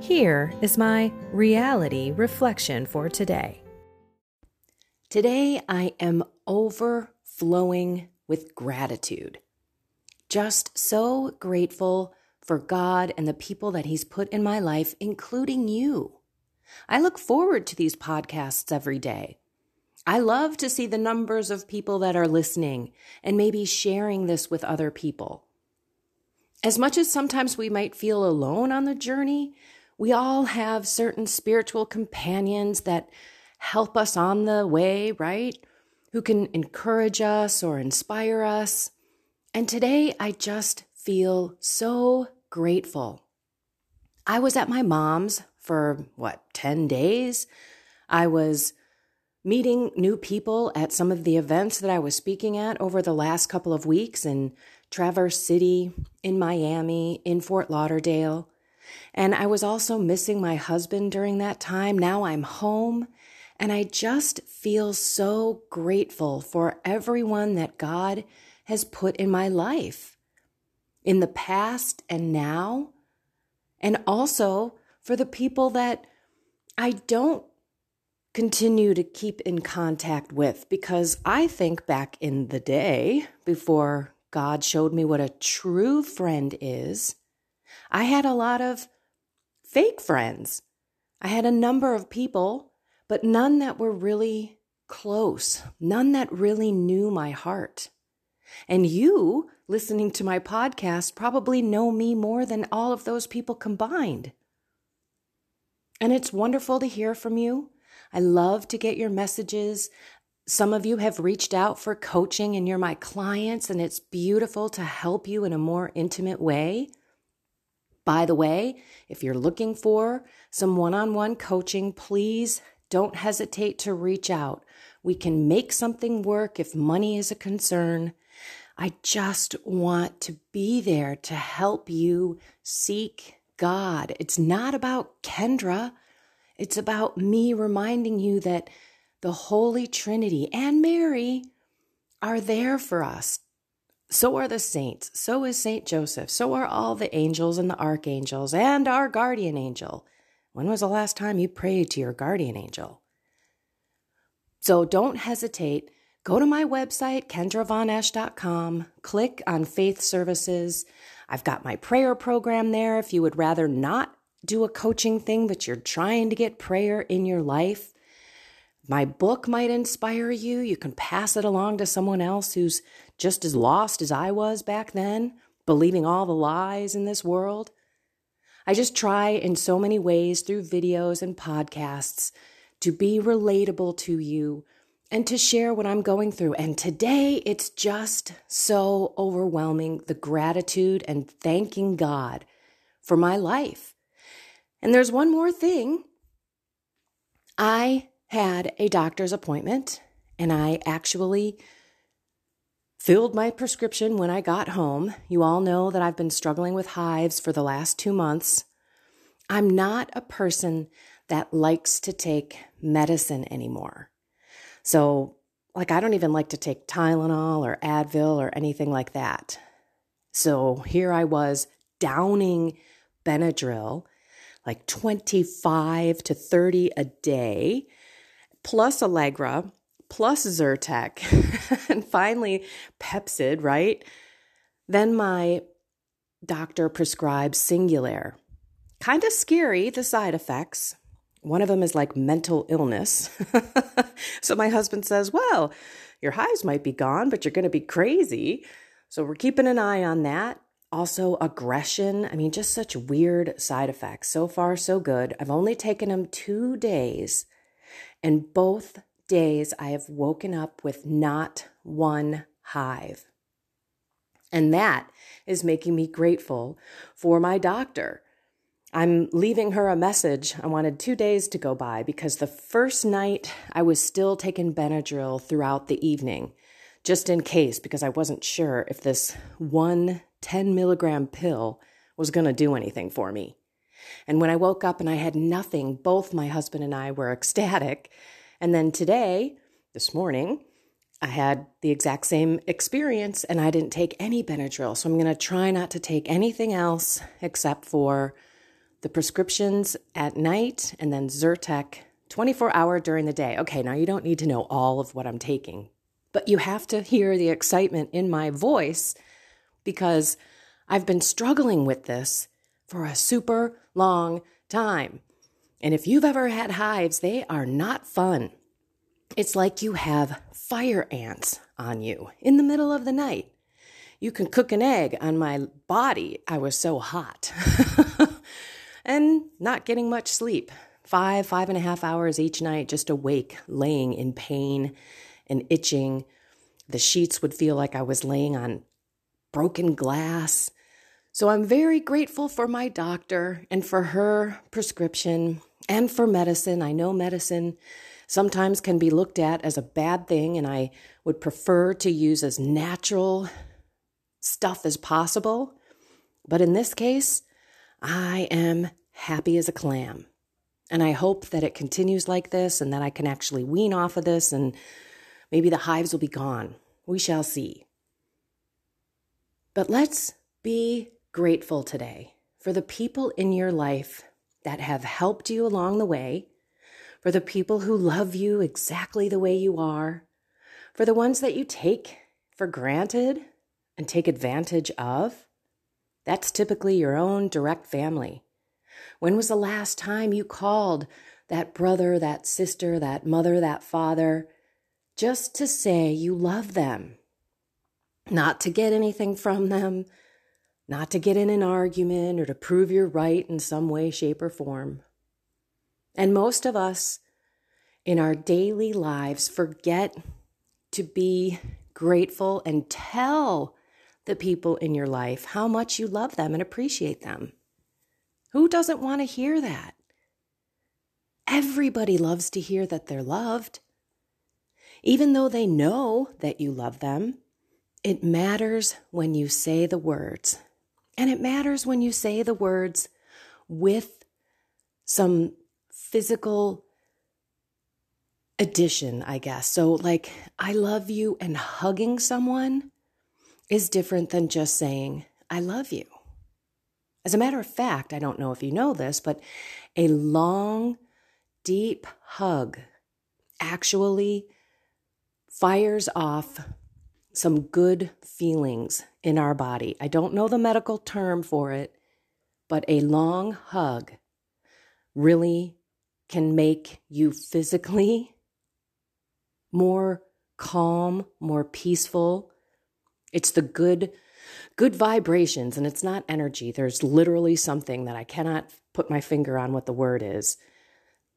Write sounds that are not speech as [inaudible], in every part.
Here is my reality reflection for today. Today, I am overflowing with gratitude. Just so grateful for God and the people that He's put in my life, including you. I look forward to these podcasts every day. I love to see the numbers of people that are listening and maybe sharing this with other people. As much as sometimes we might feel alone on the journey, we all have certain spiritual companions that help us on the way, right? Who can encourage us or inspire us. And today I just feel so grateful. I was at my mom's for what, 10 days? I was meeting new people at some of the events that I was speaking at over the last couple of weeks in Traverse City, in Miami, in Fort Lauderdale. And I was also missing my husband during that time. Now I'm home. And I just feel so grateful for everyone that God has put in my life in the past and now. And also for the people that I don't continue to keep in contact with because I think back in the day before God showed me what a true friend is I had a lot of fake friends. I had a number of people, but none that were really close, none that really knew my heart. And you, listening to my podcast, probably know me more than all of those people combined. And it's wonderful to hear from you. I love to get your messages. Some of you have reached out for coaching and you're my clients, and it's beautiful to help you in a more intimate way. By the way, if you're looking for some one on one coaching, please don't hesitate to reach out. We can make something work if money is a concern. I just want to be there to help you seek God. It's not about Kendra, it's about me reminding you that the Holy Trinity and Mary are there for us so are the saints. So is Saint Joseph. So are all the angels and the archangels and our guardian angel. When was the last time you prayed to your guardian angel? So don't hesitate. Go to my website, kendravonesh.com, click on Faith Services. I've got my prayer program there if you would rather not do a coaching thing, but you're trying to get prayer in your life. My book might inspire you. You can pass it along to someone else who's just as lost as I was back then, believing all the lies in this world. I just try in so many ways through videos and podcasts to be relatable to you and to share what I'm going through. And today it's just so overwhelming the gratitude and thanking God for my life. And there's one more thing. I had a doctor's appointment and I actually filled my prescription when I got home. You all know that I've been struggling with hives for the last two months. I'm not a person that likes to take medicine anymore. So, like, I don't even like to take Tylenol or Advil or anything like that. So, here I was downing Benadryl, like 25 to 30 a day plus Allegra, plus Zyrtec, [laughs] and finally Pepcid, right? Then my doctor prescribed Singulair. Kind of scary, the side effects. One of them is like mental illness. [laughs] so my husband says, Well, your hives might be gone, but you're going to be crazy. So we're keeping an eye on that. Also, aggression. I mean, just such weird side effects. So far, so good. I've only taken them two days, and both days I have woken up with not one hive. And that is making me grateful for my doctor. I'm leaving her a message. I wanted two days to go by because the first night I was still taking Benadryl throughout the evening, just in case, because I wasn't sure if this one 10 milligram pill was going to do anything for me. And when I woke up and I had nothing, both my husband and I were ecstatic. And then today, this morning, I had the exact same experience and I didn't take any Benadryl. So I'm going to try not to take anything else except for the prescriptions at night and then Zyrtec 24 hour during the day. Okay, now you don't need to know all of what I'm taking, but you have to hear the excitement in my voice because I've been struggling with this for a super long time. And if you've ever had hives, they are not fun. It's like you have fire ants on you in the middle of the night. You can cook an egg on my body. I was so hot. [laughs] and not getting much sleep. Five, five and a half hours each night, just awake, laying in pain and itching. The sheets would feel like I was laying on broken glass. So I'm very grateful for my doctor and for her prescription and for medicine. I know medicine sometimes can be looked at as a bad thing, and I would prefer to use as natural stuff as possible. But in this case, I am happy as a clam. And I hope that it continues like this and that I can actually wean off of this and maybe the hives will be gone. We shall see. But let's be grateful today for the people in your life that have helped you along the way for the people who love you exactly the way you are, for the ones that you take for granted and take advantage of. That's typically your own direct family. When was the last time you called that brother, that sister, that mother, that father, just to say you love them? Not to get anything from them, not to get in an argument or to prove you're right in some way, shape, or form. And most of us in our daily lives forget to be grateful and tell the people in your life how much you love them and appreciate them. Who doesn't want to hear that? Everybody loves to hear that they're loved. Even though they know that you love them, it matters when you say the words. And it matters when you say the words with some physical addition, I guess. So, like, I love you and hugging someone is different than just saying, I love you. As a matter of fact, I don't know if you know this, but a long, deep hug actually fires off some good feelings in our body. I don't know the medical term for it, but a long hug really can make you physically more calm, more peaceful. It's the good good vibrations and it's not energy. There's literally something that I cannot put my finger on what the word is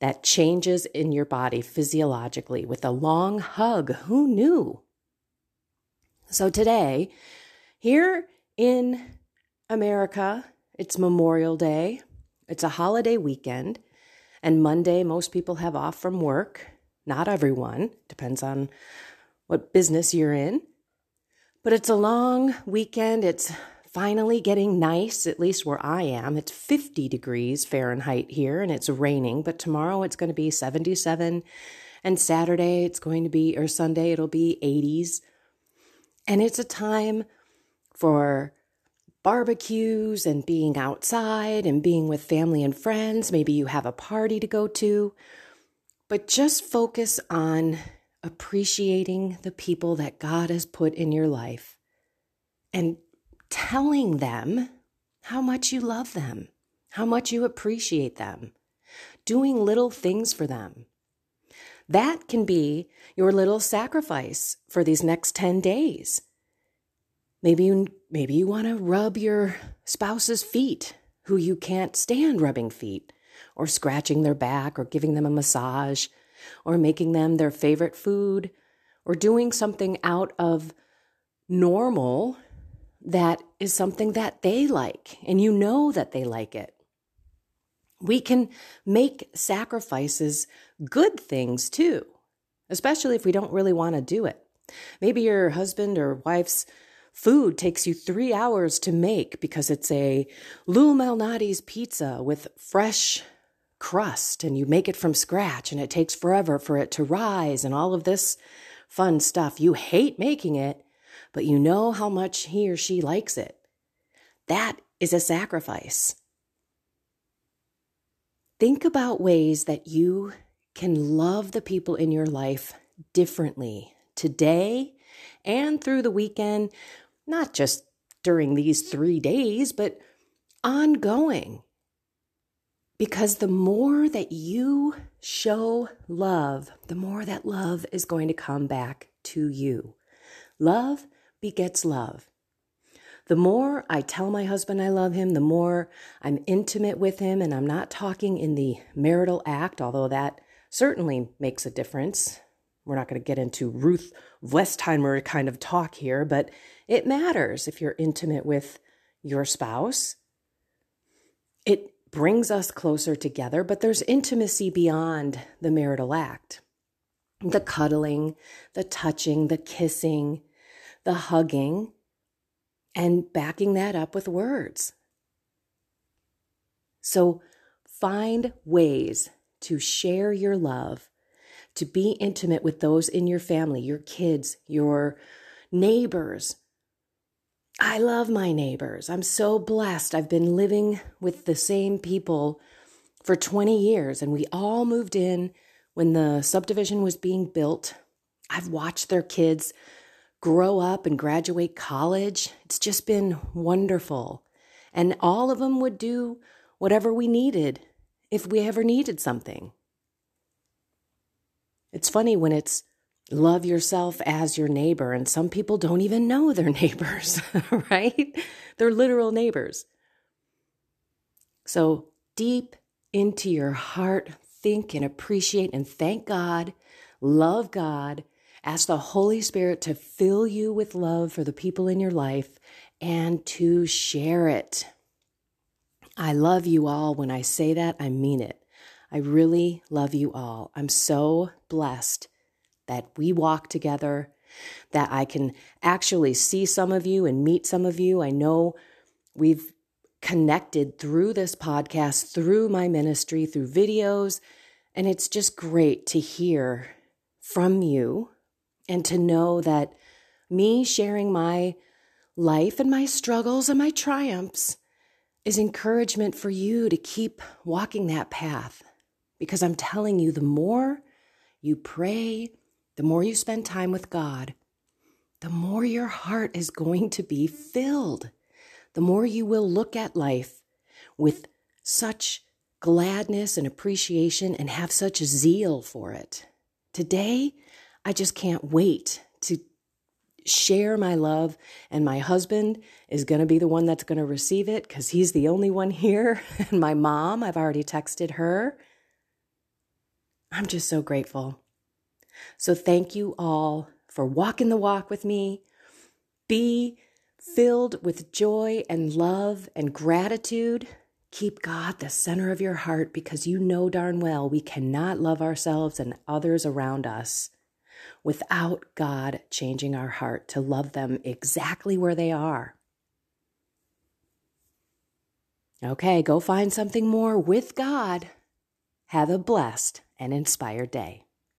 that changes in your body physiologically with a long hug. Who knew? So today, here in America, it's Memorial Day. It's a holiday weekend, and Monday most people have off from work. Not everyone, depends on what business you're in. But it's a long weekend. It's finally getting nice, at least where I am. It's 50 degrees Fahrenheit here and it's raining, but tomorrow it's going to be 77 and Saturday it's going to be or Sunday it'll be 80s. And it's a time for barbecues and being outside and being with family and friends. Maybe you have a party to go to. But just focus on appreciating the people that God has put in your life and telling them how much you love them, how much you appreciate them. doing little things for them. That can be your little sacrifice for these next 10 days. Maybe you, maybe you want to rub your spouse's feet who you can't stand rubbing feet, or scratching their back, or giving them a massage, or making them their favorite food, or doing something out of normal that is something that they like, and you know that they like it. We can make sacrifices good things too, especially if we don't really want to do it. Maybe your husband or wife's food takes you three hours to make because it's a Lou Malnati's pizza with fresh crust and you make it from scratch and it takes forever for it to rise and all of this fun stuff. You hate making it, but you know how much he or she likes it. That is a sacrifice. Think about ways that you can love the people in your life differently today and through the weekend, not just during these three days, but ongoing. Because the more that you show love, the more that love is going to come back to you. Love begets love. The more I tell my husband I love him, the more I'm intimate with him, and I'm not talking in the marital act, although that certainly makes a difference. We're not going to get into Ruth Westheimer kind of talk here, but it matters if you're intimate with your spouse. It brings us closer together, but there's intimacy beyond the marital act the cuddling, the touching, the kissing, the hugging and backing that up with words. So find ways to share your love, to be intimate with those in your family, your kids, your neighbors. I love my neighbors. I'm so blessed. I've been living with the same people for 20 years, and we all moved in when the subdivision was being built. I've watched their kids grow up and graduate college. It's just been wonderful. And all of them would do whatever we needed if we ever needed something. It's funny when it's love yourself as your neighbor, and some people don't even know [laughs] their neighbors, right? They're literal neighbors. So, deep into your heart, think and appreciate and thank God, love God, Ask the Holy Spirit to fill you with love for the people in your life and to share it. I love you all. When I say that, I mean it. I really love you all. I'm so blessed that we walk together, that I can actually see some of you and meet some of you. I know we've connected through this podcast, through my ministry, through videos, and it's just great to hear from you and to know that me sharing my life and my struggles and my triumphs is encouragement for you to keep walking that path. Because I'm telling you, the more you pray, the more you spend time with God, the more your heart is going to be filled. The more you will look at life with such gladness and appreciation and have such zeal for it. Today, I just can't wait to share my love. And my husband is going to be the one that's going to receive it because he's the only one here. [laughs] And my mom, I've already texted her. I'm just so grateful. So thank you all for walking the walk with me. Be filled with joy and love and gratitude. Keep God the center of your heart because you know darn well we cannot love ourselves and others around us without God changing our heart to love them exactly where they are. Okay, go find something more with God. Have a blessed and inspired day.